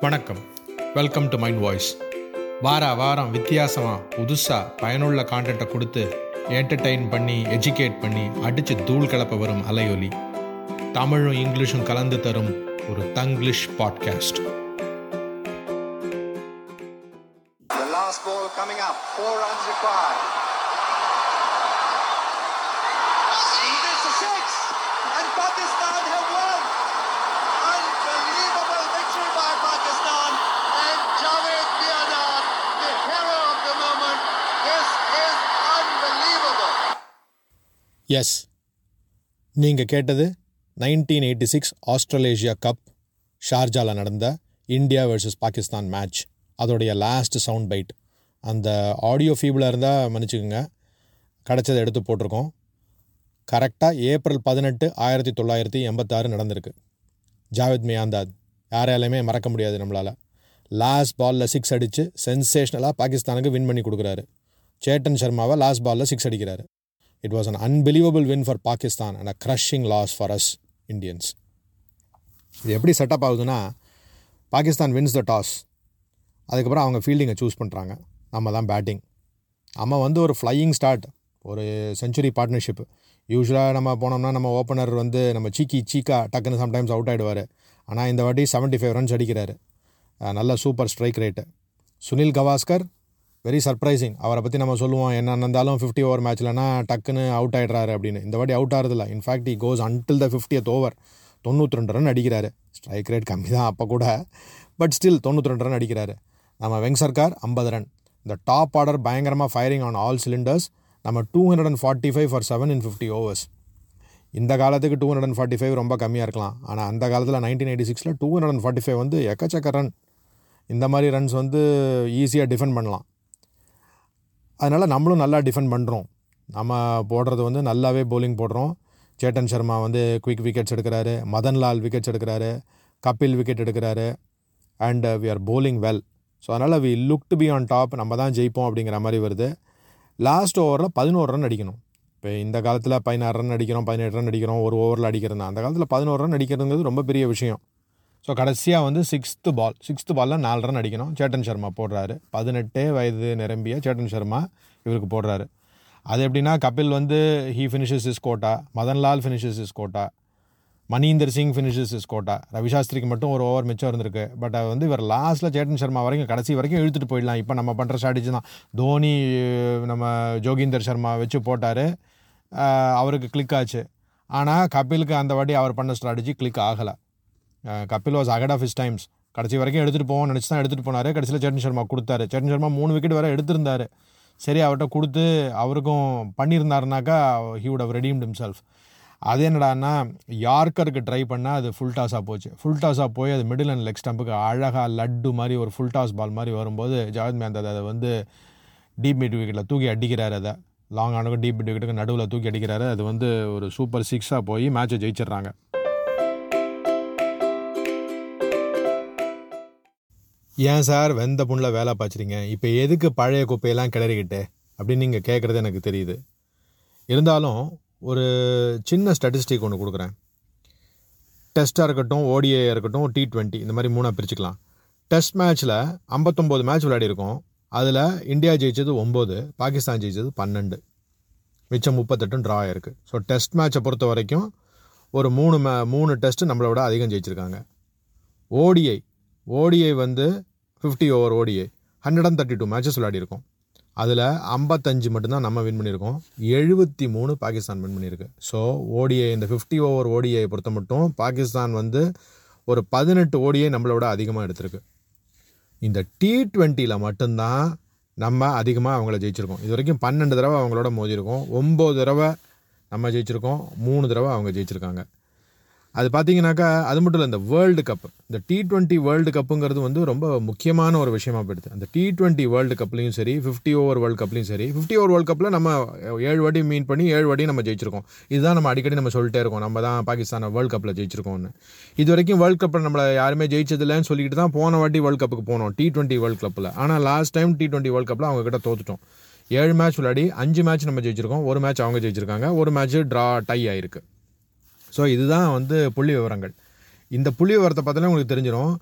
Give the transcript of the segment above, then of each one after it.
வணக்கம். Welcome to mind voice வார வாரம் வித்தியாசமாக புதுசாக பயனுள்ள கான்டென்ட்டை கொடுத்து என்டர்டெயின் பண்ணி எஜுகேட் பண்ணி அடித்து தூள் கிளப்ப வரும் அலையொலி. தமிழும் இங்கிலீஷும் கலந்து தரும் ஒரு தங்கிலீஷ் பாட்காஸ்ட் எஸ் நீங்கள் கேட்டது nineteen eighty six Australasia cup ஷார்ஜாவில் நடந்த இந்தியா வெர்சஸ் பாகிஸ்தான் மேட்ச் அதோடைய லாஸ்ட் சவுண்ட் பைட் அந்த ஆடியோ ஃபீபிளாக இருந்தால் மன்னிச்சுக்கோங்க. கிடச்சதை எடுத்து போட்டிருக்கோம். கரெக்டாக ஏப்ரல் பதினெட்டு ஆயிரத்தி தொள்ளாயிரத்தி எண்பத்தாறு நடந்திருக்கு. ஜாவேத் மியாந்தாத். யாராலையுமே மறக்க முடியாது நம்மளால். லாஸ்ட் பாலில் சிக்ஸ் அடித்து சென்சேஷ்னலாக பாகிஸ்தானுக்கு வின் பண்ணி கொடுக்குறாரு. சேட்டன் சர்மாவை லாஸ்ட் பாலில் சிக்ஸ் அடிக்கிறாரு. It was an unbelievable win for Pakistan and a crushing loss for us Indians இது எப்படி செட்டப் ஆகுதுன்னா பாகிஸ்தான் வின்ஸ் த டாஸ் அதுக்கப்புறம் அவங்க ஃபீல்டிங்கை சூஸ் பண்ணுறாங்க நம்ம தான் பேட்டிங் நம்ம வந்து ஒரு ஃப்ளையிங் ஸ்டார்ட் ஒரு செஞ்சுரி பார்ட்னர்ஷிப் யூஸ்வலாக நம்ம போனோம்னா நம்ம ஓப்பனர் வந்து நம்ம சீக்கி சீக்கா டக்குன்னு சம்டைம்ஸ் அவுட் ஆகிடுவார் ஆனால் இந்த வாட்டி 75 ஃபைவ் ரன்ஸ் அடிக்கிறாரு நல்ல super strike rate Sunil Gavaskar very surprising அவரை பற்றி நம்ம சொல்லுவோம் என்ன நடந்தாலும் ஃபிஃப்டி ஓவர் மேட்ச்லனா டக்குன்னு அவுட் ஆகிடுறாரு அப்படின்னு. இந்த வாட்டி out ஆகிறதில்ல in fact he goes until the fiftieth over தொண்ணூற்றி ரெண்டு ரன் அடிக்கிறாரு. ஸ்ட்ரைக் ரேட் கம்மி தான் அப்போ கூட. பட் ஸ்டில் தொண்ணூற்றி ரெண்டு ரன் அடிக்கிறாரு. நம்ம வெங் சர்க்கார் ஐம்பது ரன் இந்த டாப் ஆர்டர் பயங்கரமாக ஃபயரிங் ஆன் ஆல் சிலிண்டர்ஸ் நம்ம two hundred and forty five for seven in fifty overs இந்த காலத்துக்கு two hundred and forty five ரொம்ப கம்மியாக இருக்கலாம். ஆனால் அந்த காலத்தில் நைன்டீன் எயிட்டி சிக்ஸில் two hundred and forty five வந்து எக்கச்சக்க ரன் இந்த மாதிரி ரன்ஸ் வந்து ஈஸியாக டிஃபெண்ட் பண்ணலாம். அதனால் நம்மளும் நல்லா டிஃபெண்ட் பண்ணுறோம் நம்ம போடுறது வந்து நல்லாவே போலிங் போடுறோம். சேட்டன் சர்மா வந்து குயிக் விக்கெட்ஸ் எடுக்கிறாரு. மதன்லால் விக்கெட்ஸ் எடுக்கிறாரு. கபில் விக்கெட் எடுக்கிறாரு. And we are bowling well so அதனால் we look to be on top நம்ம தான் ஜெயிப்போம் அப்படிங்கிற மாதிரி வருது. லாஸ்ட் ஓவரில் பதினோரு ரன் அடிக்கணும். இப்போ இந்த காலத்தில் பதினாறு ரன் அடிக்கிறோம் பதினெட்டு ரன் அடிக்கிறோம் ஒரு ஓவரில் அடிக்கிறது அந்த காலத்தில் பதினோரு ரன் அடிக்கிறதுங்கிறது ரொம்ப பெரிய விஷயம். ஸோ கடைசியாக வந்து சிக்ஸ்த்து பால் சிக்ஸ்த்து பாலில் நாலு ரன் அடிக்கணும். சேட்டன் சர்மா போடுறாரு. பதினெட்டே வயது நிரம்பிய சேட்டன் சர்மா இவருக்கு போடுறாரு. அது எப்படின்னா கபில் வந்து he finishes his quota Madanlal finishes his quota Maninder Singh finishes his quota ரவிசாஸ்திரிக்கு மட்டும் ஒரு ஓவர் மிச்சம் இருந்திருக்கு. பட் அது வந்து இவர் லாஸ்ட்டில் சேட்டன் சர்மா வரைக்கும் கடைசி வரைக்கும் இழுத்துட்டு போயிடலாம். இப்போ நம்ம பண்ணுற ஸ்ட்ராட்டஜி தான். தோனி நம்ம ஜோகிந்தர் சர்மா வச்சு போட்டார். அவருக்கு கிளிக் ஆச்சு. ஆனால் கபிலுக்கு அந்த வாட்டி அவர் பண்ண ஸ்ட்ராட்டஜி கிளிக் ஆகலை. Kapil was ahead of his times கடைசி வரைக்கும் எடுத்துகிட்டு போவோம் நினச்சி தான் எடுத்துகிட்டு போனார். கடைசியில் சரண் சர்மா கொடுத்தாரு. சரண் சர்மா மூணு விக்கெட் வரை எடுத்திருந்தார். சரி அவர்கிட்ட கொடுத்து அவருக்கும் பண்ணியிருந்தாருனாக்கா he would have redeemed self அது என்னடான்னா யார்க்கருக்கு ட்ரை பண்ணால் அது ஃபுல் டாஸாக போச்சு. ஃபுல் டாஸாக போய் அது மிடில் அண்ட் லெக் ஸ்டம்புக்கு அழகாக லட்டு மாதிரி ஒரு ஃபுல் டாஸ் பால் மாதிரி வரும்போது ஜாவத் மேந்தாத் அதை வந்து டீப் மிட் விக்கெட்டில் தூக்கி அடிக்கிறார் அதை. லாங் ஆனுக்கும் டீப் மிட் விக்கெட்டுக்கு நடுவில் தூக்கி அடிக்கிறாரு. அது வந்து ஒரு சூப்பர் சிக்ஸாக போய் மேட்சை ஜெயிச்சிடுறாங்க. ஏன் சார் வெந்த புண்ணில் வேலை பார்த்துறீங்க இப்போ எதுக்கு பழைய குப்பையெல்லாம் கிளறிக்கிட்டு? அப்படின்னு நீங்கள் கேட்குறது எனக்கு தெரியுது. இருந்தாலும் ஒரு சின்ன ஸ்டாட்டிஸ்டிக் ஒன்று கொடுக்குறேன். டெஸ்ட்டாக இருக்கட்டும் ஓடிஏ இருக்கட்டும் டி ட்வெண்ட்டி இந்த மாதிரி மூணாக பிரிச்சுக்கலாம். டெஸ்ட் மேட்ச்சில் ஐம்பத்தொம்போது மேட்ச் விளையாடிருக்கோம் அதில் இந்தியா ஜெயிச்சது ஒம்பது பாகிஸ்தான் ஜெயித்தது பன்னெண்டு. மிச்சம் முப்பத்தெட்டும் ட்ரா ஆயிருக்கு. ஸோ டெஸ்ட் மேட்சை பொறுத்த வரைக்கும் ஒரு மூணு மே மூணு டெஸ்ட்டு நம்மளை விட அதிகம் ஜெயிச்சிருக்காங்க. ஓடிஐ ஓடிஐ வந்து fifty over ODI hundred and thirty two matches விளையாடிருக்கோம் அதில் ஐம்பத்தஞ்சு மட்டும்தான் நம்ம வின் பண்ணியிருக்கோம். எழுபத்தி மூணு பாகிஸ்தான் வின் பண்ணியிருக்கு. ஸோ ஓடிஐ இந்த ஃபிஃப்டி ஓவர் ஓடிஐ பொறுத்த மட்டும் பாகிஸ்தான் வந்து ஒரு பதினெட்டு ஓடிஐ நம்மளோட அதிகமாக எடுத்திருக்கு. இந்த டி ட்வெண்ட்டியில் மட்டும்தான் நம்ம அதிகமாக அவங்கள ஜெயிச்சிருக்கோம். இது வரைக்கும் பன்னெண்டு தடவை அவங்களோட மோதிருக்கோம் ஒம்பது தடவை நம்ம ஜெயிச்சிருக்கோம். மூணு தடவை அவங்க ஜெயிச்சிருக்காங்க. அது பார்த்தீங்கன்னாக்கா அது மட்டும் இல்லை இந்த வேர்ல்டு கப் இந்த டி ட்வெண்ட்டி வேர்ல்டு கப்புங்கிறது வந்து ரொம்ப முக்கியமான ஒரு விஷயமா போயிடுது. அந்த டி டுவெண்ட்டி வேர்ல்டு கப்லையும் சரி ஃபிஃப்டி ஓவர் வேர்ல்டு கப்லையும் சரி ஃபிஃப்டி ஓவர் வேர்ல்டு கப்பில் நம்ம ஏழு வாட்டி மீன் பண்ணி ஏழு வாட்டி நம்ம ஜெயிச்சிருக்கோம். இதுதான் நம்ம அடிக்கடி நம்ம சொல்லிட்டே இருக்கோம் நம்ம தான் பாகிஸ்தானை வேர்ல்டு கப்பில் ஜெயிச்சிருக்கோம்னு. இது வரைக்கும் வேர்ல்டு கப்பில் நம்மளை யாருமே ஜெயிச்சதில்லைன்னு சொல்லிட்டு தான் போன வாட்டி வேர்ல்டு கப்புக்கு போனோம் டி டுவெண்ட்டி வேர்ல்டு கப்பில் ஆனால் last time T twenty world கப்பில் அவங்ககிட்ட தோத்துட்டோம். ஏழு மேட்ச் விளையாடி அஞ்சு மேட்ச் நம்ம ஜெயிச்சிருக்கோம் ஒரு மேட்ச் அவங்க ஜெயிச்சிருக்காங்க ஒரு மேட்ச் ட்ரா டை ஆயிருக்கு. ஸோ இதுதான் வந்து புள்ளி விவரங்கள் இந்த புள்ளி விவரத்தை பார்த்தாலே உங்களுக்கு தெரிஞ்சிடும்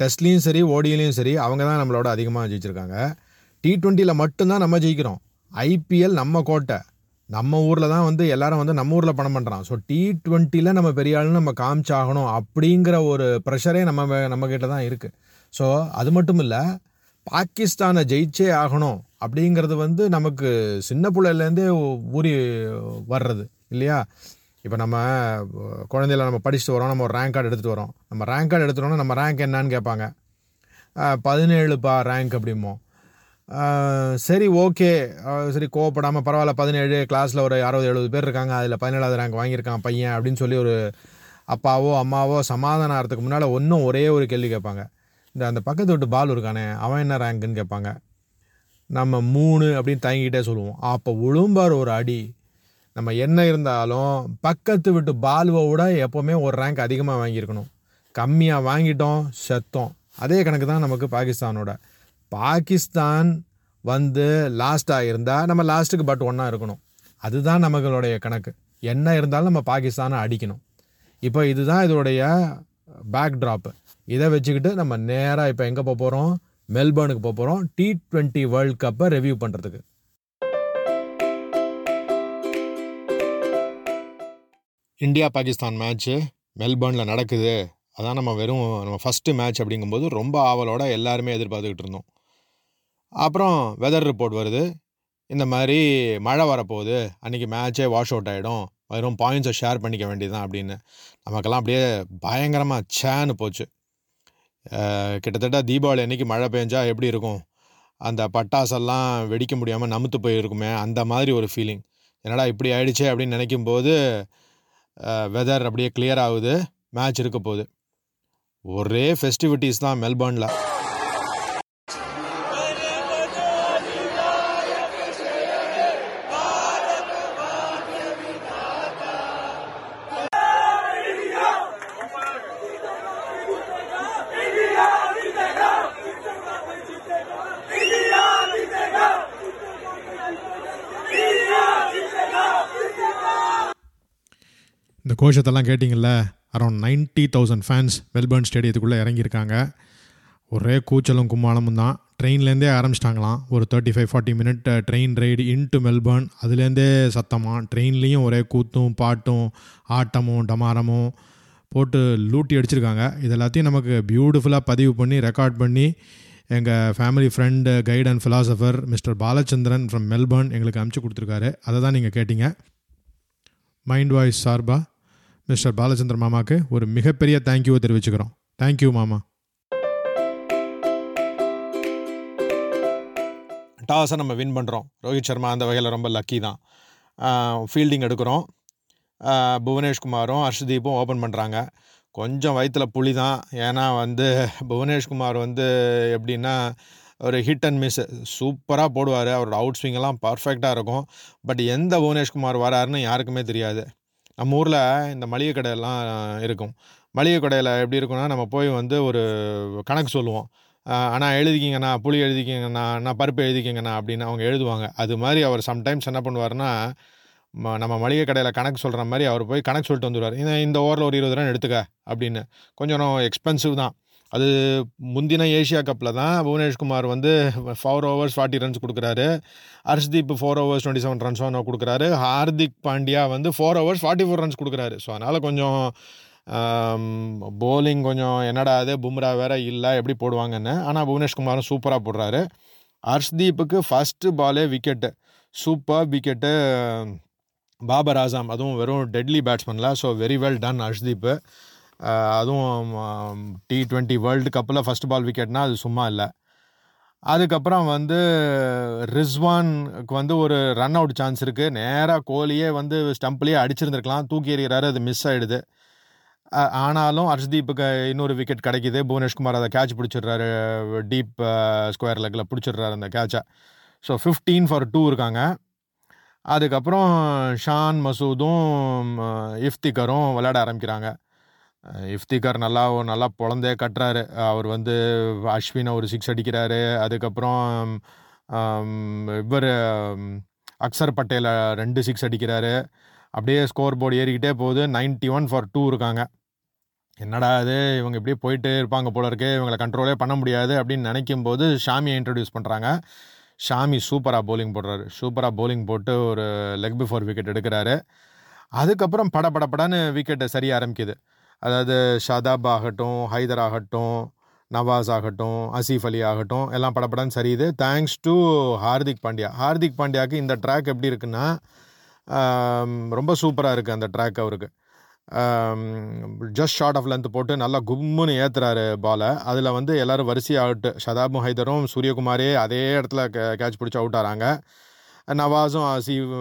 டெஸ்ட்லேயும் சரி ஓடியிலையும் சரி அவங்க தான் நம்மளோட அதிகமாக ஜெயிச்சிருக்காங்க. டி ட்வெண்ட்டியில் மட்டும்தான் நம்ம ஜெயிக்கிறோம். ஐபிஎல் நம்ம கோட்டை. நம்ம ஊரில் தான் வந்து எல்லாரும் வந்து நம்ம ஊரில் பணம் பண்ணுறான் ஸோ டி ட்வெண்ட்டியில் நம்ம பெரிய ஆளுன்னு நம்ம காமிச்சாகணும் அப்படிங்கிற ஒரு ப்ரெஷரே நம்ம நம்மக்கிட்ட தான் இருக்குது ஸோ அது மட்டும் இல்லை பாகிஸ்தானை ஜெயிச்சே ஆகணும் அப்படிங்கிறது வந்து நமக்கு சின்ன பிள்ளையிலேருந்தே ஊறி வர்றது இல்லையா? இப்போ நம்ம குழந்தையில நம்ம படிச்சுட்டு வரோம் நம்ம ஒரு ரேங்க் கார்டு எடுத்துகிட்டு வரோம். நம்ம ரேங்க் கார்டு எடுத்துட்டோம்னா நம்ம ரேங்க் என்னன்னு கேட்பாங்க. பதினேழுப்பா ரேங்க் அப்படிமோ சரி ஓகே சரி கோவப்படாமல் பரவாயில்ல பதினேழு கிளாஸில் ஒரு அறுபது எழுபது பேர் இருக்காங்க. அதில் பதினேழாவது ரேங்க் வாங்கியிருக்கான் பையன் அப்படின்னு சொல்லி ஒரு அப்பாவோ அம்மாவோ சமாதானம் ஆகிறதுக்கு முன்னால் ஒன்றும் ஒரே ஒரு கேள்வி கேட்பாங்க. இந்த அந்த பக்கத்து வீட்டு பால் இருக்கானே அவன் என்ன ரேங்க்குன்னு கேட்பாங்க. நம்ம மூணு அப்படின்னு தயங்கிக்கிட்டே சொல்லுவோம். அப்போ விழும்பார் ஒரு அடி. நம்ம என்ன இருந்தாலும் பக்கத்து விட்டு பாலுவை விட எப்போவுமே ஒரு ரேங்க் அதிகமாக வாங்கியிருக்கணும். கம்மியாக வாங்கிட்டோம் செத்தோம். அதே கணக்கு தான் நமக்கு பாகிஸ்தானோட. பாகிஸ்தான் வந்து லாஸ்ட்டாக இருந்தால் நம்ம லாஸ்ட்டுக்கு பட் ஒன்றா இருக்கணும். அதுதான் நம்மளுடைய கணக்கு. என்ன இருந்தாலும் நம்ம பாகிஸ்தானை அடிக்கணும். இப்போ இதுதான் இதோடைய பேக் ட்ராப்பு இதை வச்சுக்கிட்டு நம்ம நேராக இப்போ எங்கே போக போகிறோம் மெல்பர்னுக்கு போக போகிறோம் டி ட்வெண்ட்டி வேர்ல்ட் கப்பை ரிவ்யூ பண்ணுறதுக்கு இந்தியா பாகிஸ்தான் மேட்ச்சு மெல்பர்னில் நடக்குது. அதான் நம்ம வெறும் நம்ம ஃபஸ்ட்டு மேட்ச் அப்படிங்கும்போது ரொம்ப ஆவலோடு எல்லாருமே எதிர்பார்த்துக்கிட்டு இருந்தோம். அப்புறம் வெதர் ரிப்போர்ட் வருது. இந்த மாதிரி மழை வரப்போகுது. அன்றைக்கி மேட்ச்சே வாஷ் அவுட் ஆகிடும் வெறும் பாயிண்ட்ஸை ஷேர் பண்ணிக்க வேண்டியதுதான் அப்படின்னு. நமக்கெல்லாம் அப்படியே பயங்கரமாக சேன்னு போச்சு. கிட்டத்தட்ட தீபாவளி அன்றைக்கி மழை பெஞ்சா எப்படி இருக்கும்? அந்த பட்டாசெல்லாம் வெடிக்க முடியாமல் நமுத்து போயிருக்குமே. அந்த மாதிரி ஒரு ஃபீலிங் என்னடா இப்படி ஆயிடுச்சே அப்படின்னு நினைக்கும் போது வெதர் அப்படியே கிளியர் ஆகுது. மேட்ச் இருக்க போகுது. ஒரே ஃபெஸ்டிவிட்டிஸ் தான் மெல்பர்னில். இந்த கோஷத்தெல்லாம் கேட்டிங்கல்ல around ninety thousand fans Melbourne ஸ்டேடியத்துக்குள்ளே இறங்கியிருக்காங்க. ஒரே கூச்சலும் கும்மாளமும் தான். ட்ரெயின்லேருந்தே ஆரம்பிச்சிட்டாங்களாம். ஒரு thirty five forty minute train ride into Melbourne அதுலேருந்தே சத்தமாக ட்ரெயின்லேயும் ஒரே கூத்தும் பாட்டும் ஆட்டமும் டமாரமும் போட்டு லூட்டி அடிச்சிருக்காங்க. இது எல்லாத்தையும் நமக்கு பியூட்டிஃபுல்லாக பதிவு பண்ணி ரெக்கார்ட் பண்ணி எங்கள் family friend guide and philosopher mister Balachandran from Melbourne எங்களுக்கு அமுச்சு கொடுத்துருக்காரு. அதை தான் நீங்கள் கேட்டிங்க. மைண்ட் வாய்ஸ் சார்பா? மிஸ்டர் பாலச்சந்திர மாமாவுக்கு ஒரு மிகப்பெரிய தேங்க்யூவை தெரிவிச்சுக்கிறோம். தேங்க்யூ மாமா. டாஸை நம்ம வின் பண்ணுறோம் ரோஹித் சர்மா அந்த வகையில் ரொம்ப லக்கி தான். ஃபீல்டிங் எடுக்கிறோம். புவனேஷ்குமாரும் ஹர்ஷ்தீப்பும் ஓப்பன் பண்ணுறாங்க கொஞ்சம் வயிற்றில் புளி தான். ஏன்னா வந்து புவனேஷ்குமார் வந்து எப்படின்னா ஒரு ஹிட் அண்ட் மிஸ் சூப்பராக போடுவார். அவரோட அவுட் ஸ்விங்கெல்லாம் பர்ஃபெக்டாக இருக்கும். பட் எந்த புவனேஷ்குமார் வராருன்னு யாருக்குமே தெரியாது. நம்ம ஊரில் இந்த மளிகை கடையெல்லாம் இருக்கும். மளிகை கடையில் எப்படி இருக்கும்னா நம்ம போய் வந்து ஒரு கணக்கு சொல்லுவோம். ஆனால் எழுதிக்கிங்கண்ணா புளி எழுதிக்கிங்கண்ணா நான் பருப்பு எழுதிக்கிங்கண்ணா அப்படின்னு அவங்க எழுதுவாங்க. அது மாதிரி அவர் சம்டைம்ஸ் என்ன பண்ணுவார்னா நம்ம மளிகை கடையில் கணக்கு சொல்கிற மாதிரி அவர் போய் கணக்கு சொல்லிட்டு வந்துடுவார் இந்த இந்த ஓவரில் ஒரு இருபது ரூபா எடுத்துக்க அப்படின்னு. கொஞ்சம் எக்ஸ்பென்சிவ் தான். அது முந்தின ஏஷியா கப்பில் தான் புவனேஷ்குமார் வந்து ஃபோர் ஓவர்ஸ் ஃபார்ட்டி ரன்ஸ் கொடுக்குறாரு. Harshdeep four overs twenty seven runs கொடுக்குறாரு. ஹார்திக் பாண்டியா வந்து four overs forty four runs கொடுக்குறாரு. ஸோ அதனால் கொஞ்சம் போலிங் கொஞ்சம் என்னடா அது பும்ரா வேற இல்லை எப்படி போடுவாங்கன்னு. ஆனால் புவனேஷ்குமாரும் சூப்பராக போடுறாரு. ஹர்ஷ்தீப்புக்கு ஃபஸ்ட்டு பாலே wicket super wicket Babar Azam அதுவும் வெறும் deadly பேட்ஸ்மேனில் so very well done Harshdeep. அதுவும் டி ட்வெண்ட்டி வேர்ல்டு கப்பில் ஃபஸ்ட் பால் விக்கெட்னால் அது சும்மா இல்லை. அதுக்கப்புறம் வந்து ரிஸ்வானுக்கு வந்து ஒரு ரன் அவுட் சான்ஸ் இருக்குது நேராக கோலியே வந்து ஸ்டம்ப்லேயே அடிச்சிருந்துருக்கலாம். தூக்கி எறிகிறாரு அது மிஸ் ஆகிடுது ஆனாலும் ஹர்ஷ்தீப்புக்கு இன்னொரு விக்கெட் கிடைக்கிது. புவனேஷ்குமார் அதை கேட்ச் பிடிச்சிடுறாரு. டீப் ஸ்கொயர் லெக்கில் பிடிச்சிடுறாரு அந்த கேட்சை ஸோ ஃபிஃப்டீன் ஃபார் டூ இருக்காங்க. அதுக்கப்புறம் ஷான் மசூதும் இஃப்திகரும் விளையாட ஆரம்பிக்கிறாங்க. இஃப்திகார் நல்லா நல்லா பொழந்தே கட்டுறாரு. அவர் வந்து அஸ்வினை ஒரு சிக்ஸ் அடிக்கிறாரு. அதுக்கப்புறம் இவர் அக்சர் பட்டேலை ரெண்டு சிக்ஸ் அடிக்கிறாரு. அப்படியே ஸ்கோர் போர்டு ஏறிக்கிட்டே போகுது. நைன்ட்டி ஒன் ஃபார் டூ இருக்காங்க. என்னடா இது? இவங்க இப்படியே போயிட்டே இருப்பாங்க போல இருக்கு. இவங்களை கண்ட்ரோலே பண்ண முடியாது அப்படின்னு நினைக்கும் போது ஷாமியை இன்ட்ரடியூஸ் பண்ணுறாங்க ஷாமி சூப்பராக போலிங் போடுறாரு. சூப்பராக போலிங் போட்டு ஒரு லெக் பிஃபோர் விக்கெட் எடுக்கிறாரு. அதுக்கப்புறம் பட பட விக்கெட்டை சரிய ஆரம்பிக்குது. அதாவது ஷாதாப் ஆகட்டும் ஹைதர் ஆகட்டும் நவாஸ் ஆகட்டும் அசீஃப் அலி ஆகட்டும் எல்லாம் படப்படன்னு சரியுது. Thanks to Hardik Pandya. Hardik பாண்டியாவுக்கு இந்த ட்ராக் எப்படி இருக்குன்னா ரொம்ப சூப்பராக இருக்குது அந்த ட்ராக் அவருக்கு. ஜஸ்ட் ஷார்ட் ஆஃப் லென்த் போட்டு நல்லா கும்முன்னு ஏற்றுறாரு பாலை அதில் வந்து எல்லாரும் வரிசையாக அவுட்டு ஷதாபும் ஹைதரும் சூரியகுமாரே அதே இடத்துல கே கேட்ச் பிடிச்சி அவுட் ஆகிறாங்க நவாஸும் ஆசிஃப்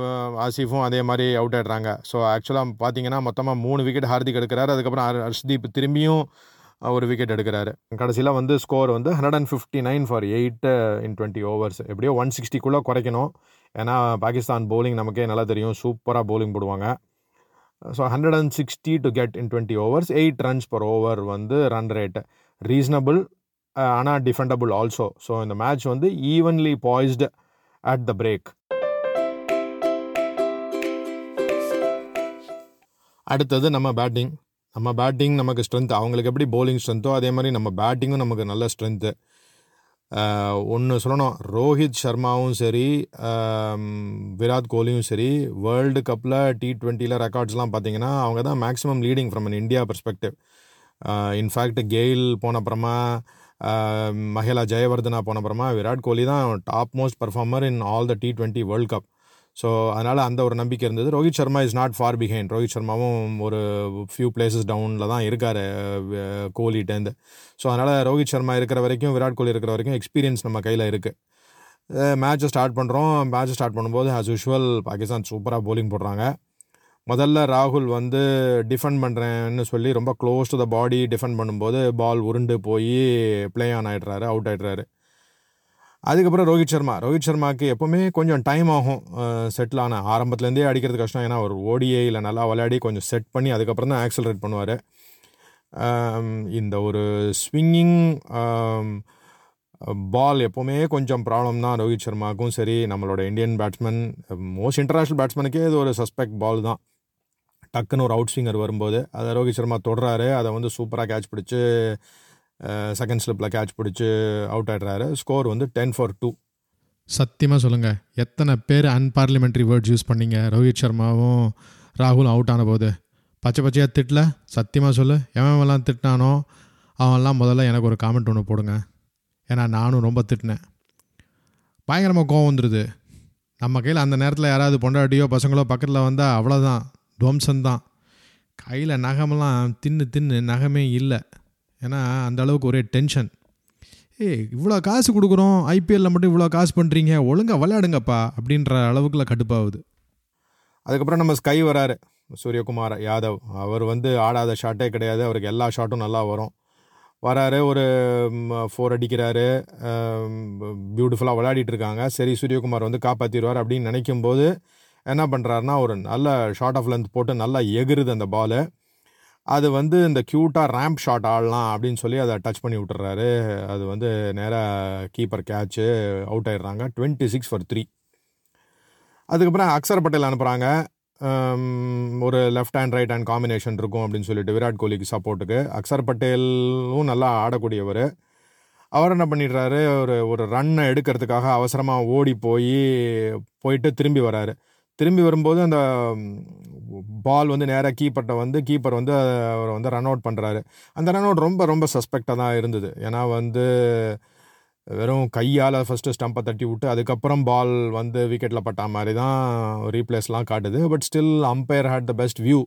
ஆசிஃபும் அதே மாதிரி அவுட் ஆகிடுறாங்க ஸோ ஆக்சுவலாக பார்த்தீங்கன்னா மொத்தமாக மூணு விக்கெட் ஹார்திக் எடுக்கிறாரு. அதுக்கப்புறம் ஹர்ஷ்தீப் திரும்பியும் ஒரு விக்கெட் எடுக்கிறாரு. கடைசியில் வந்து ஸ்கோர் வந்து hundred and fifty nine for eight in twenty overs எப்படியோ ஒன் சிக்ஸ்டிக்குள்ளே குறைக்கணும். ஏன்னா பாகிஸ்தான் பவுலிங் நமக்கே நல்லா தெரியும். சூப்பராக போலிங் போடுவாங்க. So hundred and sixty to get in twenty overs eight runs per over வந்து ரன் ரேட் ரீசனபிள் ஆனால் டிஃபெண்டபுள் ஆல்சோ ஸோ இந்த மேட்ச் வந்து evenly poised at the break அடுத்தது நம்ம பேட்டிங் நம்ம பேட்டிங் நமக்கு ஸ்ட்ரென்த் அவங்களுக்கு எப்படி போலிங் ஸ்ட்ரென்த்தோ அதே மாதிரி நம்ம பேட்டிங்கும் நமக்கு நல்ல ஸ்ட்ரென்த்து ஒன்று சொல்லணும். ரோஹித் சர்மாவும் சரி விராட் கோலியும் சரி வேர்ல்டு கப்பில் டி ட்வெண்ட்டியில் ரெக்கார்ட்ஸ்லாம் பார்த்தீங்கன்னா அவங்க தான் maximum leading from an India perspective in fact Gayle போன அப்புறமா ஆஹ், மஹேலா ஜெயவர்தனா போன அப்புறமா விராட் கோலி தான் top most performer in all the T twenty world cup so அதனால் அந்த ஒரு நம்பிக்கை இருந்தது. Rohit Sharma is not far behind Rohit சர்மாவும் ஒரு ஃபியூ பிளேசஸ் டவுனில் தான் இருக்கார் கோலிட்டேருந்து ஸோ அதனால் ரோஹித் சர்மா இருக்கிற வரைக்கும் விராட் கோலி இருக்கிற வரைக்கும் எக்ஸ்பீரியன்ஸ் நம்ம கையில் இருக்குது மேட்ச்சை ஸ்டார்ட் பண்ணுறோம் மேட்ச்சை ஸ்டார்ட் பண்ணும்போது ஆஸ் யூஷுவல் பாகிஸ்தான் சூப்பராக போலிங் போடுறாங்க. முதல்ல ராகுல் வந்து டிஃபெண்ட் பண்ணுறேன்னு சொல்லி ரொம்ப close to the body defend பண்ணும்போது பால் உருண்டு போய் ப்ளே ஆன் ஆகிடுறாரு அவுட் ஆயிடுறாரு. அதுக்கப்புறம் ரோஹித் சர்மா. ரோஹித் சர்மாவுக்கு எப்போவுமே கொஞ்சம் டைம் ஆகும். செட்டில் ஆன ஆரம்பத்துலேருந்தே அடிக்கிறது கஷ்டம். ஏன்னா ஒரு ஓடியே இல்லை. நல்லா விளையாடி கொஞ்சம் செட் பண்ணி அதுக்கப்புறம் தான் ஆக்சலரேட் பண்ணுவார். இந்த ஒரு ஸ்விங்கிங் பால் எப்போவுமே கொஞ்சம் ப்ராப்ளம் தான் ரோஹித் சர்மாவுக்கும் சரி நம்மளோட இந்தியன் பேட்ஸ்மேன் மோஸ்ட் இன்டர்நேஷ்னல் பேட்ஸ்மேனுக்கே இது ஒரு சஸ்பெக்ட் பால் தான். டக்குன்னு ஒரு அவுட் ஸ்விங்கர் வரும்போது அதை ரோஹித் சர்மா தொடுறாரு. அதை வந்து சூப்பராக கேட்ச் பிடிச்சி செகண்ட் ஸ்லிப்பில் கேட்ச் பிடிச்சி அவுட் ஆடுறாரு ஸ்கோர் வந்து டென் ஃபார் டூ சத்தியமாக சொல்லுங்கள் எத்தனை பேர் அன்பார்லிமெண்ட்ரி வேர்ட்ஸ் யூஸ் பண்ணீங்க? ரோஹித் சர்மாவும் ராகுலும் அவுட் ஆன போது. பச்சை பச்சையாக திட்டல? சத்தியமாக சொல்லு. எவன்லாம் திட்டினானோ அவன்லாம் முதல்ல எனக்கு ஒரு காமெண்ட் ஒன்று போடுங்க. ஏன்னா நானும் ரொம்ப திட்டினேன். பயங்கரமாக கோவம் வந்துடுது நம்ம கையில் அந்த நேரத்தில் யாராவது பொண்டாட்டியோ பசங்களோ பக்கத்தில் வந்தால் அவ்வளோதான் துவம்சந்தான் கையில் நகமெல்லாம் தின்னு தின்னு நகமே இல்லை. ஏன்னா அந்த அளவுக்கு ஒரே டென்ஷன் ஏய் இவ்வளோ காசு கொடுக்குறோம் ஐபிஎல்ல மட்டும் இவ்வளோ காசு பண்ணுறீங்க ஒழுங்காக விளையாடுங்கப்பா அப்படின்ற அளவுக்குலாம் கடுப்பாகுது. அதுக்கப்புறம் நம்ம ஸ்கை வராரு சூரியகுமார் யாதவ். அவர் வந்து ஆடாத ஷாட்டே கிடையாது அவருக்கு எல்லா ஷாட்டும் நல்லா வரும். வராரு ஒரு ஃபோர் அடிக்கிறாரு பியூட்டிஃபுல்லாக விளையாடிட்டு இருக்காங்க. சரி சூரியகுமார் வந்து காப்பாற்றிடுவார் அப்படின்னு நினைக்கும் போது என்ன பண்ணுறாருனா ஒரு நல்ல ஷார்ட் ஆஃப் லென்த் போட்டு நல்லா எகுருது அந்த பாலு அது வந்து இந்த க்யூட்டாக ரேம்ப் ஷாட் ஆடலாம் அப்படின்னு சொல்லி அதை டச் பண்ணி விட்டுறாரு. அது வந்து நேராக கீப்பர் கேட்ச்சு அவுட் ஆயிடுறாங்க. டுவெண்ட்டி சிக்ஸ் ஃபார் த்ரீ அதுக்கப்புறம் அக்சர் பட்டேல் அனுப்புகிறாங்க ஒரு left hand right hand combination இருக்கும் அப்படின்னு சொல்லிட்டு விராட் கோலிக்கு சப்போர்ட்டுக்கு அக்சர் பட்டேலும் நல்லா ஆடக்கூடியவர். அவர் என்ன பண்ணிடுறாரு? ஒரு ஒரு ரன்னை எடுக்கிறதுக்காக அவசரமாக ஓடி போய் போயிட்டு திரும்பி வராரு. திரும்பி வரும்போது அந்த பால் வந்து நேராக கீப்பர்கிட்ட வந்து கீப்பர் வந்து அவரை வந்து ரன் அவுட் பண்ணுறாரு அந்த ரன் அவுட் ரொம்ப ரொம்ப சஸ்பெக்டாக தான் இருந்தது. ஏன்னா வந்து வெறும் கையால் ஃபஸ்ட்டு ஸ்டம்பை தட்டி விட்டு அதுக்கப்புறம் பால் வந்து விக்கெட்டில் பட்டா மாதிரி தான் ரீப்ளேஸ்லாம் காட்டுது. But still umpire had the best view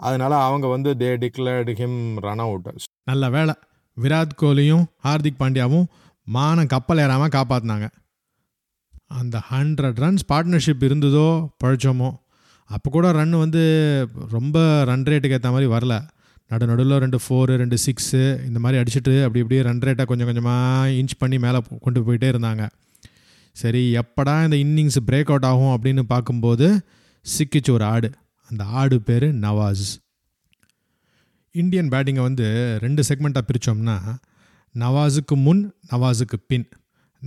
அதனால் அவங்க வந்து they declared him run out நல்ல வேலை விராட் கோலியும் ஹார்திக் பாண்டியாவும் மானம் கப்பல் ஏறாமல் காப்பாற்றினாங்க அந்த ஹண்ட்ரட் ரன்ஸ் பார்ட்னர்ஷிப் இருந்ததோ பழிச்சோமோ அப்போ கூட ரன் வந்து ரொம்ப ரன் ரேட்டுக்கு ஏற்ற மாதிரி வரல. நடு நடுவில் ரெண்டு ஃபோரு ரெண்டு சிக்ஸு இந்த மாதிரி அடிச்சுட்டு அப்படி இப்படியே ரன் ரேட்டை கொஞ்சம் கொஞ்சமாக இன்ச் பண்ணி மேலே கொண்டு போயிட்டே இருந்தாங்க. சரி எப்படா இந்த இன்னிங்ஸ் பிரேக் அவுட் ஆகும் அப்படின்னு பார்க்கும்போது சிக்கிச்சு ஒரு ஆடு. அந்த ஆடு பேர் நவாஸ். இந்தியன் பேட்டிங்கை வந்து ரெண்டு செக்மெண்ட்டாக பிரித்தோம்னா நவாஸுக்கு முன் நவாஸுக்கு பின்.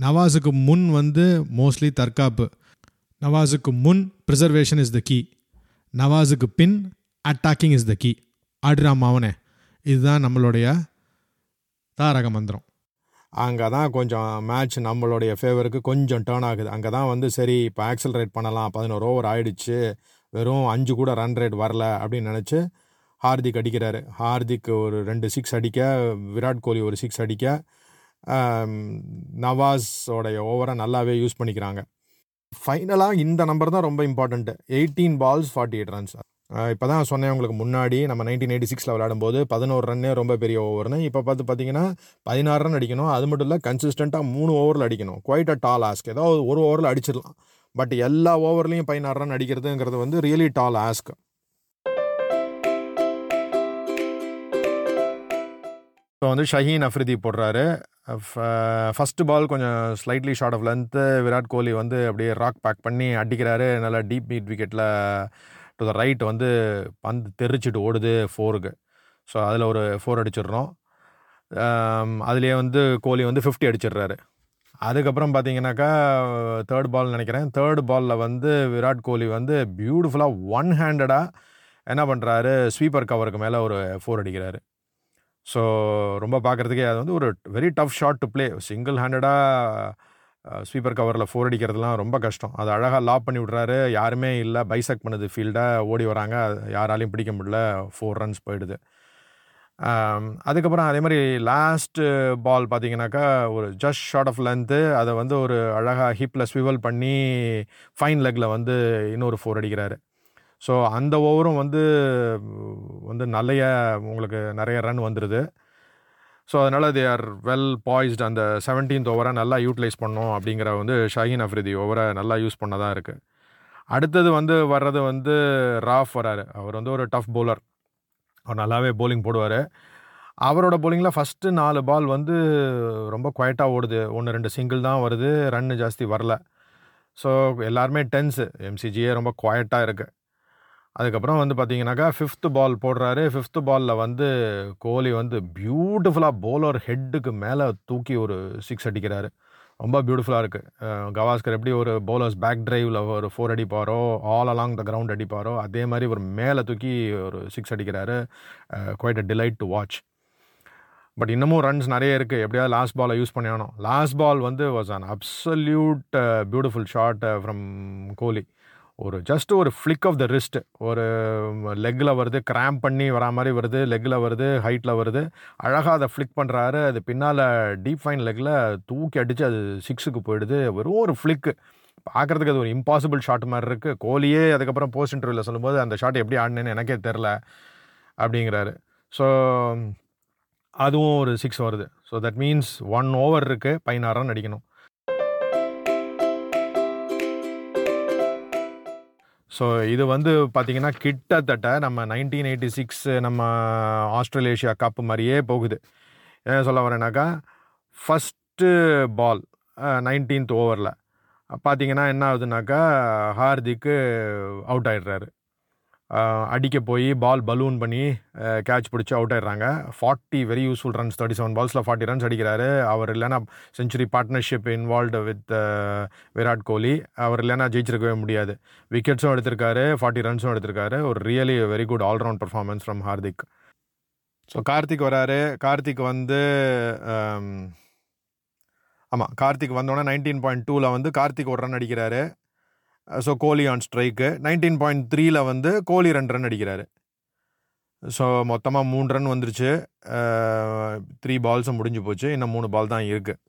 நவாஸுக்கு முன் வந்து மோஸ்ட்லி தற்காப்பு. நவாஸுக்கு முன் ப்ரிசர்வேஷன் இஸ் த கீ நவாஸுக்கு பின் அட்டாக்கிங் இஸ் த கீ ஆடுறா மாவனே இதுதான் நம்மளுடைய தாரக மந்திரம். அங்கே தான் கொஞ்சம் மேட்ச் நம்மளுடைய ஃபேவருக்கு கொஞ்சம் டேர்ன் ஆகுது. அங்கே தான் வந்து சரி இப்போ ஆக்சலரேட் பண்ணலாம். பதினோரு ஓவர் ஆயிடுச்சு. வெறும் அஞ்சு கூட ரன் ரேட் வரல அப்படின்னு நினச்சி ஹார்திக் அடிக்கிறாரு. ஹார்திக் ஒரு ரெண்டு சிக்ஸ் அடிக்க விராட் கோலி ஒரு சிக்ஸ் அடிக்க நவாஸோடைய ஓவரை நல்லாவே யூஸ் பண்ணிக்கிறாங்க. ஃபைனலாக இந்த நம்பர் தான் ரொம்ப important eighteen balls forty eight runs இப்போ தான் சொன்னேன் உங்களுக்கு முன்னாடி நம்ம நைன்டீன் எயிட்டி சிக்ஸில் விளையாடும்போது பதினோரு ரன்னே ரொம்ப பெரிய ஓவர்னு இப்போ பார்த்து பார்த்தீங்கன்னா பதினாறு ரன் அடிக்கணும். அது மட்டும் இல்லை கன்சிஸ்டண்ட்டாக மூணு ஓவரில் அடிக்கணும். குவைட் அ டால் ஆஸ்க் ஏதோ ஒரு ஓவரில் அடிச்சிடலாம். பட் எல்லா ஓவர்லேயும் பதினாறு ரன் அடிக்கிறதுங்கிறது வந்து ரியலி டால் ஆஸ்க் இப்போ வந்து ஷஹீன் அஃப்ரிதி போடுறாரு. ஃபஸ்ட்டு பால் கொஞ்சம் slightly short of length Virat Kohli வந்து அப்படியே ராக் பேக் பண்ணி அடிக்கிறாரு. நல்லா டீப் மீட் விக்கெட்டில் டு த ரைட் வந்து பந்து தெரிச்சிட்டு ஓடுது ஃபோருக்கு ஸோ அதில் ஒரு ஃபோர் அடிச்சிடுறோம். அதுலேயே வந்து கோலி வந்து ஃபிஃப்டி அடிச்சிடுறாரு. அதுக்கப்புறம் பார்த்தீங்கன்னாக்கா தேர்ட் பால் நினைக்கிறேன். தேர்ட் பாலில் வந்து விராட் கோலி வந்து பியூட்டிஃபுல்லாக ஒன் ஹேண்டடாக என்ன பண்ணுறாரு ஸ்வீப்பர் கவருக்கு மேலே ஒரு ஃபோர் அடிக்கிறாரு. ஸோ ரொம்ப பார்க்குறதுக்கே அது வந்து ஒரு very tough shot to play. Single ஹேண்டடாக sweeper கவரில் ஃபோர் அடிக்கிறதுலாம் ரொம்ப கஷ்டம். அது அழகாக லாப் பண்ணி விட்றாரு. யாருமே இல்லை. பைசக் பண்ணுது. ஃபீல்டாக ஓடி வராங்க. அது யாராலையும் பிடிக்க முடியல. ஃபோர் ரன்ஸ் போயிடுது. அதுக்கப்புறம் அதே மாதிரி லாஸ்ட்டு பால் பார்த்தீங்கன்னாக்கா ஒரு ஜஸ்ட் ஷார்ட் ஆஃப் லென்த்து அதை வந்து ஒரு அழகாக ஹிப்பில் ஸ்விவல் பண்ணி ஃபைன் லெக்கில் வந்து இன்னொரு ஃபோர் அடிக்கிறாரு. ஸோ அந்த ஓவரும் வந்து வந்து நிறைய உங்களுக்கு நிறைய ரன் வந்துடுது ஸோ அதனால் தே ஆர் வெல் பாய்ஸ்ட் அந்த செவன்டீன்த் ஓவரை நல்லா யூட்டிலைஸ் பண்ணோம் அப்படிங்கிற வந்து ஷஹீன் அஃப்ரிதி ஓவரை நல்லா யூஸ் பண்ணதாக இருக்குது அடுத்தது வந்து வர்றது வந்து ராஃப் வராரு. அவர் வந்து ஒரு டஃப் பவுலர் அவர் நல்லாவே போலிங் போடுவார். அவரோட போலிங்கில் ஃபஸ்ட்டு நாலு பால் வந்து ரொம்ப குவைட்டாக ஓடுது. ஒன்று ரெண்டு சிங்கிள் தான் வருது. ரன்னு ஜாஸ்தி வரல. ஸோ எல்லாருமே டென்ஸு எம்சிஜியே ரொம்ப குவாய்ட்டாக இருக்குது அதுக்கப்புறம் வந்து பார்த்தீங்கன்னாக்கா ஃபிஃப்த்து பால் போடுறாரு. ஃபிஃப்த்து பாலில் வந்து கோலி வந்து பியூட்டிஃபுல்லாக போலர் ஹெட்டுக்கு மேலே தூக்கி ஒரு சிக்ஸ் அடிக்கிறாரு. ரொம்ப பியூட்டிஃபுல்லாக இருக்குது கவாஸ்கர் எப்படி ஒரு பவுலர்ஸ் பேக் ட்ரைவில் ஒரு ஃபோர் அடிப்பாரோ ஆல் அலாங் த கிரவுண்ட் அடிப்பாரோ அதே மாதிரி ஒரு மேலே தூக்கி ஒரு சிக்ஸ் அடிக்கிறாரு. Quite a delight to watch but இன்னமும் ரன்ஸ் நிறைய இருக்குது எப்படியாவது லாஸ்ட் பாலை யூஸ் பண்ணியானோம் லாஸ்ட் பால் வந்து was an absolute beautiful shot from Kohli. ஒரு ஜஸ்ட் ஒரு ஃப்ளிக் ஆஃப் த ரிஸ்ட் ஒரு லெக்கில் வருது கிராம் பண்ணி வரா மாதிரி வருது லெக்கில் வருது ஹைட்டில் வருது. அழகாக அதை ஃப்ளிக் பண்ணுறாரு அது பின்னால் டீப் ஃபைன் லெக்கில் தூக்கி அடித்து அது சிக்ஸுக்கு போயிடுது. வெறும் ஒரு ஃப்ளிக்கு பார்க்குறதுக்கு அது ஒரு இம்பாசிபிள் ஷாட் மாதிரி இருக்குது கோலியே அதுக்கப்புறம் போஸ்ட் இன்டர்வியூவில் சொல்லும்போது அந்த ஷாட் எப்படி ஆடினேன்னு எனக்கே தெரில அப்படிங்கிறாரு. ஸோ அதுவும் ஒரு சிக்ஸ் வருது. So that means one over இருக்குது பதினாறு ரன் அடிக்கணும். ஸோ இது வந்து பார்த்திங்கன்னா கிட்டத்தட்ட நம்ம நைன்டீன் எயிட்டி சிக்ஸ் நம்ம ஆஸ்திரேலேஷியா கப் மாதிரியே போகுது. என்ன சொல்ல வரேனாக்கா ஃபஸ்ட்டு பால் நைன்டீன்த் ஓவரில் பார்த்தீங்கன்னா என்ன ஆகுதுனாக்கா ஹார்திக்கு அவுட் ஆகிடுறாரு அடிக்க போய் பால் பலூன் பண்ணி கேட்ச் பிடிச்சி அவுட் ஆயிடுறாங்க. Forty very useful runs thirty seven பால்ஸில் forty runs அடிக்கிறாரு. அவர் இல்லைன்னா century partnership involved with Virat Kohli. அவர் இல்லைனா ஜெயிச்சிருக்கவே முடியாது. விக்கெட்ஸும் எடுத்திருக்காரு ஃபார்ட்டி ரன்ஸும் எடுத்திருக்காரு. ஒரு really very good allround performance from Hardik. So Karthik வராரு. கார்த்திக் வந்து ஆமாம் கார்த்திக் வந்தோடனே நைன்டீன் பாயிண்ட் டூவில் வந்து கார்த்திக் ஒரு ரன் அடிக்கிறாரு. So Kohli on strike nineteen point த்ரீல வந்து கோலி ரெண்டு ரன் அடிக்கிறாரு. ஸோ மொத்தமாக மூணு ரன் வந்துருச்சு. த்ரீ பால்ஸும் முடிஞ்சு போச்சு. இன்னும் மூணு பால் தான் இருக்குது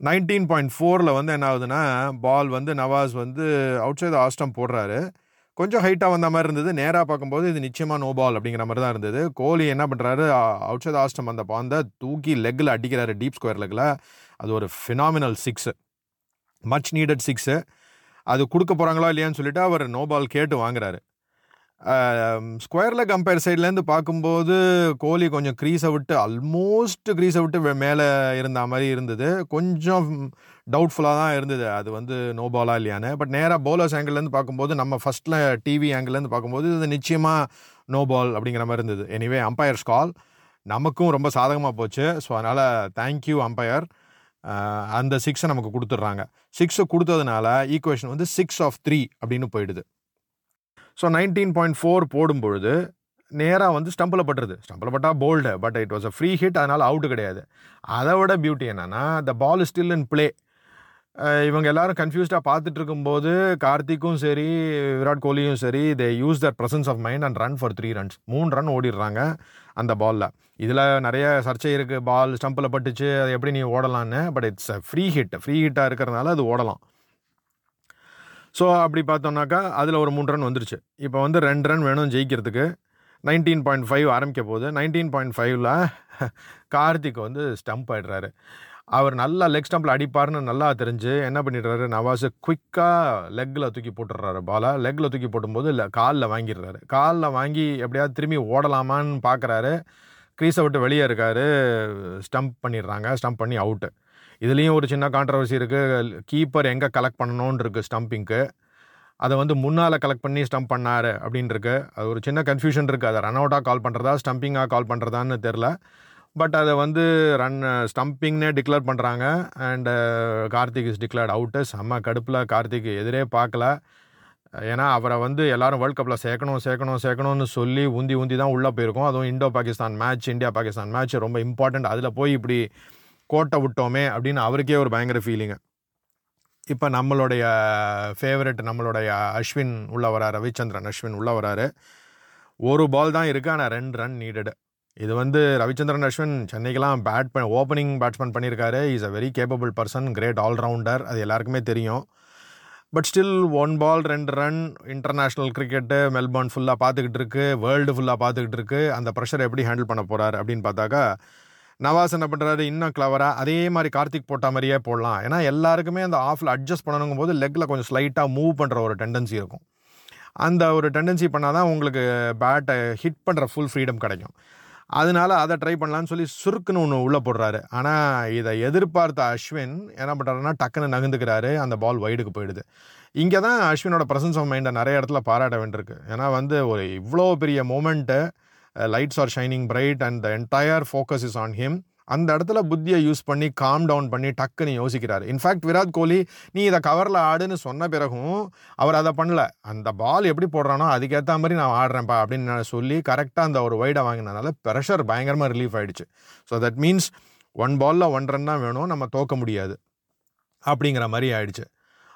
நைன்டீன் பாயிண்ட் ஃபோரில் வந்து என்ன ஆகுதுன்னா பால் வந்து நவாஸ் வந்து அவுட் சைடு ஆஸ்டம் போடுறாரு. கொஞ்சம் ஹைட்டாக வந்த மாதிரி இருந்தது. நேராக பார்க்கும்போது இது நிச்சயமாக நோ பால் அப்படிங்கிற மாதிரி தான் இருந்தது. கோலி என்ன பண்ணுறாரு அவுட் சைடு ஆஸ்டம் அந்த பாந்தை தூக்கி லெக்கில் அடிக்கிறாரு டீப் ஸ்கொயர் லெக்கில் அது ஒரு phenomenal six much needed six அது கொடுக்க போகிறாங்களா இல்லையான்னு சொல்லிட்டு அவர் நோ பால் கேட்டு வாங்குறாரு. ஸ்கொயரில் கம்பேர் சைட்லேருந்து பார்க்கும்போது கோலி கொஞ்சம் க்ரீஸை விட்டு ஆல்மோஸ்ட் க்ரீஸை விட்டு மேலே இருந்த மாதிரி இருந்தது. கொஞ்சம் டவுட்ஃபுல்லாக தான் இருந்தது. அது வந்து நோ பாலா இல்லையான்னு. பட் நேராக பவுலர்ஸ் ஆங்கிள்லேருந்து பார்க்கும்போது நம்ம ஃபஸ்ட்டில் டிவி ஆங்கிள்லேருந்து பார்க்கும்போது இது நிச்சயமாக நோ பால் அப்படிங்கிற மாதிரி இருந்தது. எனிவே அம்பையர்ஸ் கால் நமக்கும் ரொம்ப சாதகமாக போச்சு. ஸோ அதனால் தேங்க்யூ அம்பையர் அந்த சிக்ஸை நமக்கு கொடுத்துட்றாங்க. சிக்ஸை கொடுத்ததுனால ஈக்குவேஷன் வந்து சிக்ஸ் ஆஃப் த்ரீ அப்படின்னு போயிடுது. ஸோ நைன்டீன் பாயிண்ட் ஃபோர் போடும் பொழுது நேராக வந்து ஸ்டம்பில் பட்டுருது. ஸ்டம்பில் பட்டால் bowled but it was a free hit அதனால் அவுட்டு கிடையாது. அதை விட பியூட்டி என்னன்னா த பால் ஸ்டில் இன் ப்ளே இவங்க எல்லாரும் கன்ஃபியூஸ்டாக பார்த்துட்டு இருக்கும்போது கார்த்திக்கும் சரி விராட் கோலியும் சரி they use their presence of mind and run for three runs மூணு ரன் ஓடிடுறாங்க. அந்த பாலில் இதில் நிறைய சர்ச்சை இருக்குது பால் ஸ்டம்பில் பட்டுச்சு அது எப்படி நீ ஓடலான்னு but it's free hit free ஹிட்டாக இருக்கிறதுனால அது ஓடலாம். ஸோ அப்படி பார்த்தோம்னாக்கா அதில் ஒரு மூணு ரன் வந்துருச்சு. இப்போ வந்து ரெண்டு ரன் வேணும் ஜெயிக்கிறதுக்கு. நைன்டீன் பாயிண்ட் ஃபைவ் ஆரம்பிக்க போகுது. நைன்டீன் பாயிண்ட் ஃபைவ்ல கார்த்திக் வந்து ஸ்டம்ப் ஆயிடுறாரு. அவர் நல்லா லெக் ஸ்டம்பில் அடிப்பார்னு நல்லா தெரிஞ்சு என்ன பண்ணிடுறாரு? நவாஸ் குயிக்காக லெக்கில் தூக்கி போட்டுடுறாரு பாலா லெக்கில் தூக்கி போடும்போது இல்லை காலில் வாங்கிடுறாரு. காலில் வாங்கி எப்படியாவது திரும்பி ஓடலாமான்னு பார்க்குறாரு க்ரீஸை விட்டு வெளியே இருக்காரு. ஸ்டம்ப் பண்ணிடுறாங்க. ஸ்டம்ப் பண்ணி அவுட்டு இதுலேயும் ஒரு சின்ன கான்ட்ரவர்சி இருக்குது கீப்பர் எங்கே கலெக்ட் பண்ணணும்னு இருக்குது ஸ்டம்பிங்க்கு அதை வந்து முன்னால் கலெக்ட் பண்ணி ஸ்டம்ப் பண்ணார் அப்படின்ருக்கு அது ஒரு சின்ன கன்ஃபியூஷன் இருக்குது அதை ரன் அவுட்டாக கால் பண்ணுறதா ஸ்டம்பிங்காக கால் பண்ணுறதான்னு தெரில பட் அதை வந்து ரன் ஸ்டம்பிங்னே டிக்ளேர் பண்ணுறாங்க and Karthik is declared out. செம்ம கடுப்பில் கார்த்திக் எதிரே பார்க்கல ஏன்னா அவரை வந்து எல்லாரும் வேர்ல்ட் கப்பில் சேர்க்கணும் சேர்க்கணும் சேர்க்கணும்னு சொல்லி உந்தி உந்தி தான் உள்ளே போயிருக்கோம். அதுவும் Indo Pakistan match India Pakistan match ரொம்ப இம்பார்ட்டண்ட் அதில் போய் இப்படி கோட்டை விட்டோமே அப்படின்னு அவருக்கே ஒரு பயங்கர ஃபீலிங்கு இப்போ நம்மளுடைய ஃபேவரட் நம்மளுடைய அஸ்வின் உள்ள வராரு ரவிச்சந்திரன் அஸ்வின் உள்ள வராரு. ஒரு பால் தான் இருக்குது ஆனால் ரெண்டு ரன் நீடடு இது வந்து ரவிச்சந்திரன் அஸ்வின் சென்னைக்கெலாம் பேட் பண்ண ஓப்பனிங் பேட்ஸ்மேன் பண்ணியிருக்காரு. Is a very capable person great allrounder அது எல்லாருக்குமே தெரியும். பட் ஸ்டில் ஒன் பால் ரெண்டு ரன் இன்டர்நேஷ்னல் கிரிக்கெட்டு மெல்பர்ன் ஃபுல்லாக பார்த்துக்கிட்டு இருக்கு. வேர்ல்டு ஃபுல்லாக பார்த்துக்கிட்டு இருக்கு. அந்த ப்ரெஷர் எப்படி ஹேண்டில் பண்ண போகிறார் அப்படின்னு பார்த்தாக்கா நவாஸ் என்ன பண்ணுறாரு இன்னும் கிளவராக அதே மாதிரி கார்த்திக் போட்ட மாதிரியே போடலாம். ஏன்னா எல்லாருக்குமே அந்த ஆஃபில் அட்ஜஸ்ட் பண்ணணுங்கும் போது லெக்கில் கொஞ்சம் ஸ்லைட்டாக மூவ் பண்ணுற ஒரு டெண்டன்சி இருக்கும். அந்த ஒரு டெண்டன்சி பண்ணால் தான் உங்களுக்கு பேட்டை ஹிட் பண்ணுற ஃபுல் ஃப்ரீடம் கிடைக்கும். அதனால அதை ட்ரை பண்ணலான்னு சொல்லி சுருக்குன்னு ஒன்று உள்ளே போடுறாரு. ஆனால் இதை எதிர்பார்த்த அஸ்வின் என்ன பண்ணுறாருன்னா டக்குன்னு நகர்ந்துக்கிறாரு. அந்த பால் வைடுக்கு போயிடுது. இங்கே தான் அஸ்வினோட ப்ரெசன்ஸ் ஆஃப் மைண்டை நிறைய இடத்துல பாராட்ட வேண்டியிருக்கு. ஏன்னா வந்து ஒரு இவ்வளோ பெரிய moment lights are shining bright and the entire focus is on him அந்த இடத்துல புத்தியை யூஸ் பண்ணி காம் டவுன் பண்ணி டக்குன்னு யோசிக்கிறார். இன்ஃபேக்ட் விராட் கோலி நீ இதை கவரில் ஆடுன்னு சொன்ன பிறகும் அவர் அதை பண்ணல. அந்த பால் எப்படி போடுறானோ அதுக்கேற்ற மாதிரி நான் ஆடுறேன்ப்பா அப்படின்னு நான் சொல்லி கரெக்டாக அந்த ஒரு வைடை வாங்கினதுனால ப்ரெஷர் பயங்கரமாக ரிலீஃப் ஆயிடுச்சு. ஸோ தட் மீன்ஸ் ஒன் பாலில் ஒன் ரன் தான் வேணும் நம்ம தோக்க முடியாது. அப்படிங்கிற மாதிரி ஆயிடுச்சு.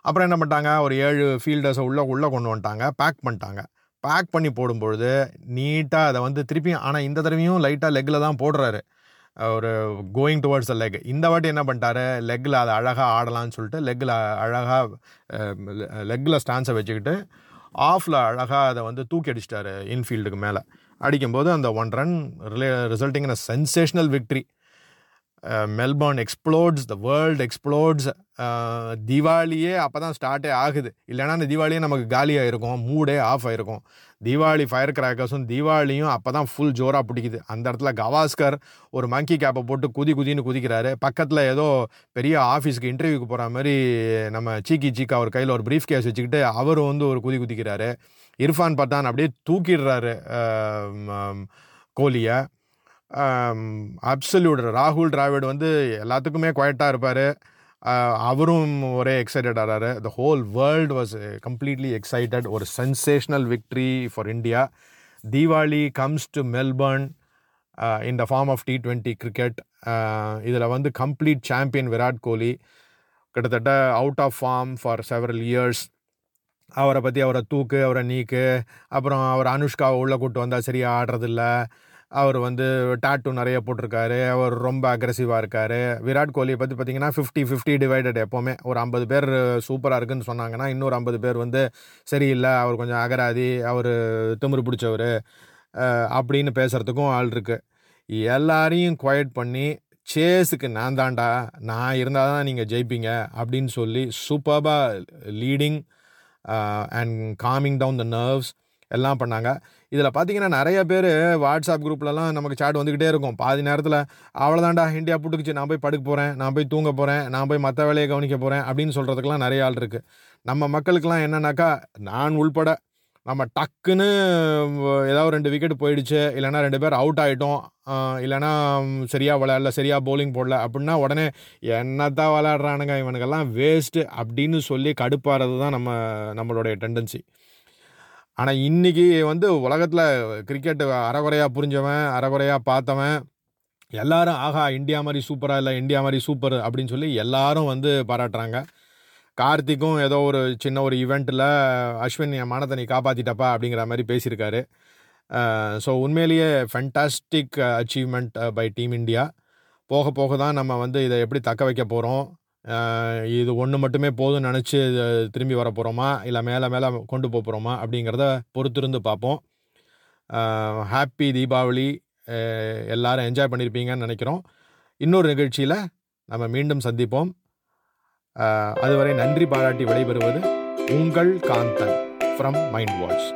அப்புறம் என்ன பண்ணிட்டாங்க ஒரு ஏழு ஃபீல்டர்ஸை உள்ளே உள்ளே கொண்டு வந்துட்டாங்க பேக் பண்ணிட்டாங்க. பேக் பண்ணி போடும்பொழுது நீட்டாக அதை வந்து திருப்பி ஆனால் இந்த தடவையும் லைட்டாக லெக்கில் தான் போடுறாரு. ஒரு கோயிங் டுவர்ட்ஸ் த லெக் இந்த வாட்டி என்ன பண்ணிட்டாரு? லெக்கில் அதை அழகாக ஆடலாம்னு சொல்லிட்டு லெக்கில் அழகாக லெக்கில் ஸ்டான்ஸை வச்சுக்கிட்டு ஆஃபில் அழகாக அதை வந்து தூக்கி அடிச்சிட்டாரு இன்ஃபீல்டுக்கு மேலே. அடிக்கும்போது அந்த one run relay resulting in a sensational victory Melbourne explodes the world explodes தீபாவளியே அப்போ தான் ஸ்டார்ட்டே ஆகுது. இல்லைனா அந்த தீபாவளியே நமக்கு காலியாக இருக்கும் மூடே ஆஃப் ஆகிருக்கும் தீபாவளி ஃபயர் கிராக்கர்ஸும் தீபாவளியும் அப்போ தான் ஃபுல் ஜோராக பிடிக்குது. அந்த இடத்துல கவாஸ்கர் ஒரு மங்கி கேப்பை போட்டு குதி குதின்னு குதிக்கிறாரு. பக்கத்தில் ஏதோ பெரிய ஆஃபீஸ்க்கு இன்டர்வியூக்கு போகிற மாதிரி நம்ம சீக்கி சீக்கா ஒரு கையில் ஒரு ப்ரீஃப் கேஸ் வச்சுக்கிட்டு அவர் வந்து ஒரு குதி குதிக்கிறாரு. இர்ஃபான் பத்தான் அப்படியே தூக்கிடுறாரு கோலியை. அப்சல்யூட் ராகுல் டிராவிட் வந்து எல்லாத்துக்குமே குவைட்டாக இருப்பார். அவரும் ஒரே எக்ஸைட்டட் ஆகிறாரு the whole world was completely excited ஒரு sensational victory for India Diwali comes to Melbourne in the form of T twenty cricket இதில் வந்து கம்ப்ளீட் சாம்பியன் விராட் கோலி. கிட்டத்தட்ட out of form for several years அவரை பற்றி அவரை தூக்கு அவரை நீக்கு அப்புறம் அவர் அனுஷ்காவை உள்ளே கூட்டு வந்தால் சரியாக ஆடுறதில்ல. அவர் வந்து டாட்டூ நிறைய போட்டிருக்காரு. அவர் ரொம்ப அக்ரெசிவாக இருக்கார். விராட் கோலியை பற்றி பார்த்தீங்கன்னா ஃபிஃப்டி ஃபிஃப்டி டிவைடட் எப்போவுமே. ஒரு ஐம்பது பேர் சூப்பராக இருக்குன்னு சொன்னாங்கன்னா இன்னொரு ஐம்பது பேர் வந்து சரியில்லை அவர் கொஞ்சம் அகராதி அவர் திமிரு பிடிச்சவர் அப்படின்னு பேசுகிறதுக்கும் ஆள் இருக்குது எல்லாரையும் குவைட் பண்ணி சேஸுக்கு நான் தாண்டா நான் இருந்தால் தான் நீங்கள் ஜெயிப்பீங்க அப்படின்னு சொல்லி சூப்பராக leading and coming down the nerves எல்லாம் பண்ணாங்க. இதில் பார்த்தீங்கன்னா நிறைய பேர் வாட்ஸ்அப் குரூப்லலாம் நமக்கு சாட் வந்துக்கிட்டே இருக்கும். பாதி நேரத்தில் அவ்வளோதாண்டா இந்தியா புட்டுக்குச்சு நான் போய் படுக்க போகிறேன் நான் போய் தூங்க போகிறேன் நான் போய் மற்ற வேலையை கவனிக்க போகிறேன் அப்படின்னு சொல்கிறதுக்கெலாம் நிறைய ஆள் இருக்குது நம்ம மக்களுக்கெல்லாம் என்னன்னாக்கா நான் உள்பட நம்ம டக்குன்னு ஏதாவது ரெண்டு விக்கெட் போயிடுச்சு இல்லைனா ரெண்டு பேர் அவுட் ஆகிட்டோம் இல்லைனா சரியாக விளையாடல சரியாக பவுலிங் போடல அப்படின்னா உடனே என்னத்தான் விளையாடுறானுங்க இவனுக்கெல்லாம் வேஸ்ட்டு அப்படின்னு சொல்லி கடுப்பாகிறது தான் நம்ம நம்மளுடைய டெண்டன்சி ஆனால் இன்றைக்கி வந்து உலகத்தில் கிரிக்கெட்டு அறகுறையாக புரிஞ்சவன் அறகுறையாக பார்த்தவன் எல்லாரும் ஆஹா இந்தியா மாதிரி சூப்பராக இல்லை இந்தியா மாதிரி சூப்பர் அப்படின்னு சொல்லி எல்லாரும் வந்து பாராட்டுறாங்க. கார்த்திக்கும் ஏதோ ஒரு சின்ன ஒரு ஈவெண்ட்டில் அஸ்வின் என் மானத்தை நீ காப்பாற்றிட்டப்பா அப்படிங்கிற மாதிரி பேசியிருக்காரு. ஸோ உண்மையிலேயே fantastic achievement by team India போக போக தான் நம்ம வந்து இதை எப்படி தக்க வைக்க போகிறோம் இது ஒன்று மட்டுமே போதும்னு நினச்சி திரும்பி வர போகிறோமா இல்லை மேலே மேலே கொண்டு போக போகிறோமா அப்படிங்கிறத பொறுத்திருந்து பார்ப்போம். ஹாப்பி தீபாவளி எல்லோரும் எல்லாரும் என்ஜாய் பண்ணியிருப்பீங்கன்னு நினைக்கிறோம். இன்னொரு நிகழ்ச்சியில் நம்ம மீண்டும் சந்திப்போம். அதுவரை நன்றி பாராட்டி விடைபெறுவது உங்கள் காந்தன் ஃப்ரம் மைண்ட் வாட்ச்